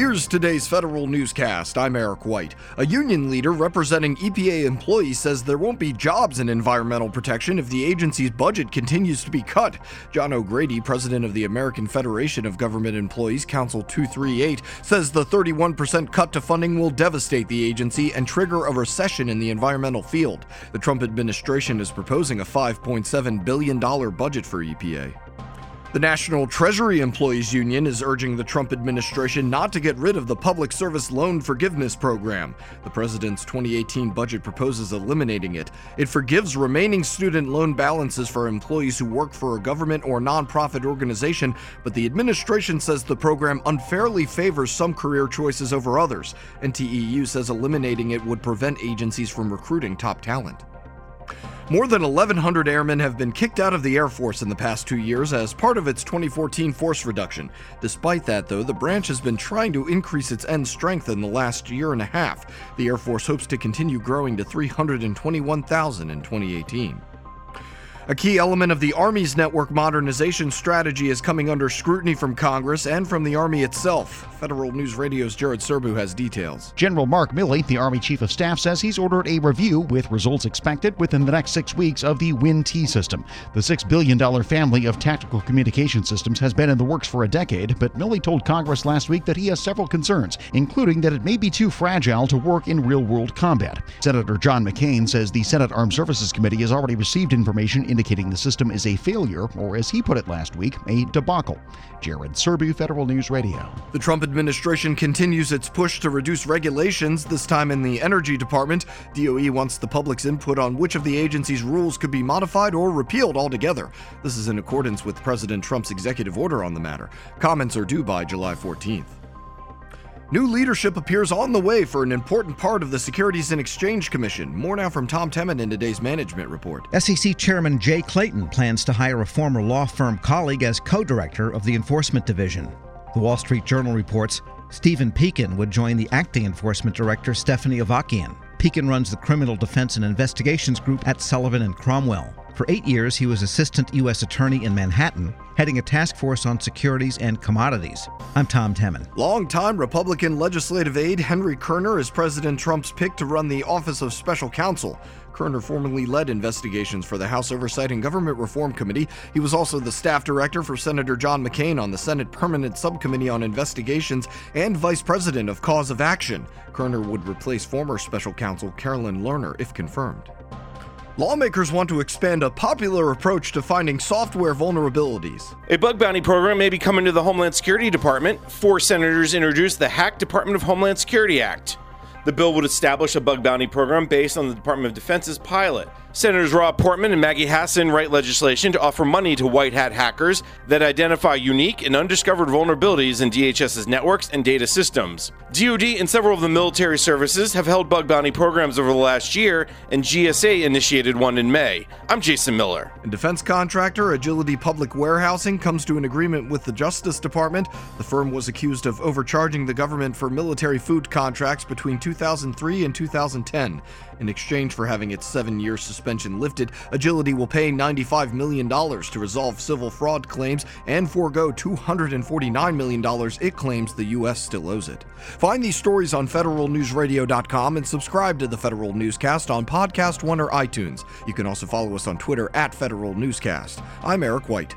Here's today's federal newscast. I'm Eric White. A union leader representing EPA employees says there won't be jobs in environmental protection if the agency's budget continues to be cut. John O'Grady, president of the American Federation of Government Employees, Council 238, says the 31% cut to funding will devastate the agency and trigger a recession in the environmental field. The Trump administration is proposing a $5.7 billion budget for EPA. The National Treasury Employees Union is urging the Trump administration not to get rid of the Public Service Loan Forgiveness Program. The president's 2018 budget proposes eliminating it. It forgives remaining student loan balances for employees who work for a government or nonprofit organization, but the administration says the program unfairly favors some career choices over others. NTEU says eliminating it would prevent agencies from recruiting top talent. More than 1,100 airmen have been kicked out of the Air Force in the past two years as part of its 2014 force reduction. Despite that, though, the branch has been trying to increase its end strength in the last year and a half. The Air Force hopes to continue growing to 321,000 in 2018. A key element of the Army's network modernization strategy is coming under scrutiny from Congress and from the Army itself. Federal News Radio's Jared Serbu has details. General Mark Milley, the Army Chief of Staff, says he's ordered a review with results expected within the next six weeks of the WIN-T system. The $6 billion family of tactical communication systems has been in the works for a decade, but Milley told Congress last week that he has several concerns, including that it may be too fragile to work in real world combat. Senator John McCain says the Senate Armed Services Committee has already received information indicating the system is a failure, or as he put it last week, a debacle. Jared Serbu, Federal News Radio. The Trump administration continues its push to reduce regulations, this time in the Energy Department. DOE wants the public's input on which of the agency's rules could be modified or repealed altogether. This is in accordance with President Trump's executive order on the matter. Comments are due by July 14th. New leadership appears on the way for an important part of the Securities and Exchange Commission. More now from Tom Temin in today's management report. SEC Chairman Jay Clayton plans to hire a former law firm colleague as co director of the Enforcement Division. The Wall Street Journal reports Steven Peikin would join the acting enforcement director Stephanie Avakian. Peikin runs the Criminal Defense and Investigations Group at Sullivan and Cromwell. For eight years, he was Assistant U.S. Attorney in Manhattan, heading a task force on securities and commodities. I'm Tom Temin. Longtime Republican legislative aide Henry Kerner is President Trump's pick to run the Office of Special Counsel. Kerner formerly led investigations for the House Oversight and Government Reform Committee. He was also the staff director for Senator John McCain on the Senate Permanent Subcommittee on Investigations and vice president of Cause of Action. Kerner would replace former special counsel Carolyn Lerner if confirmed. Lawmakers want to expand a popular approach to finding software vulnerabilities. A bug bounty program may be coming to the Homeland Security Department. Four senators introduced the Hack Department of Homeland Security Act. The bill would establish a bug bounty program based on the Department of Defense's pilot. Senators Rob Portman and Maggie Hassan write legislation to offer money to white hat hackers that identify unique and undiscovered vulnerabilities in DHS's networks and data systems. DoD and several of the military services have held bug bounty programs over the last year, and GSA initiated one in May. I'm Jason Miller. And defense contractor Agility Public Warehousing comes to an agreement with the Justice Department. The firm was accused of overcharging the government for military food contracts between 2003 and 2010. In exchange for having its seven year suspension lifted, Agility will pay $95 million to resolve civil fraud claims and forego $249 million it claims the U.S. still owes it. Find these stories on federalnewsradio.com and subscribe to the Federal Newscast on Podcast One or iTunes. You can also follow us on Twitter at Federal Newscast. I'm Eric White.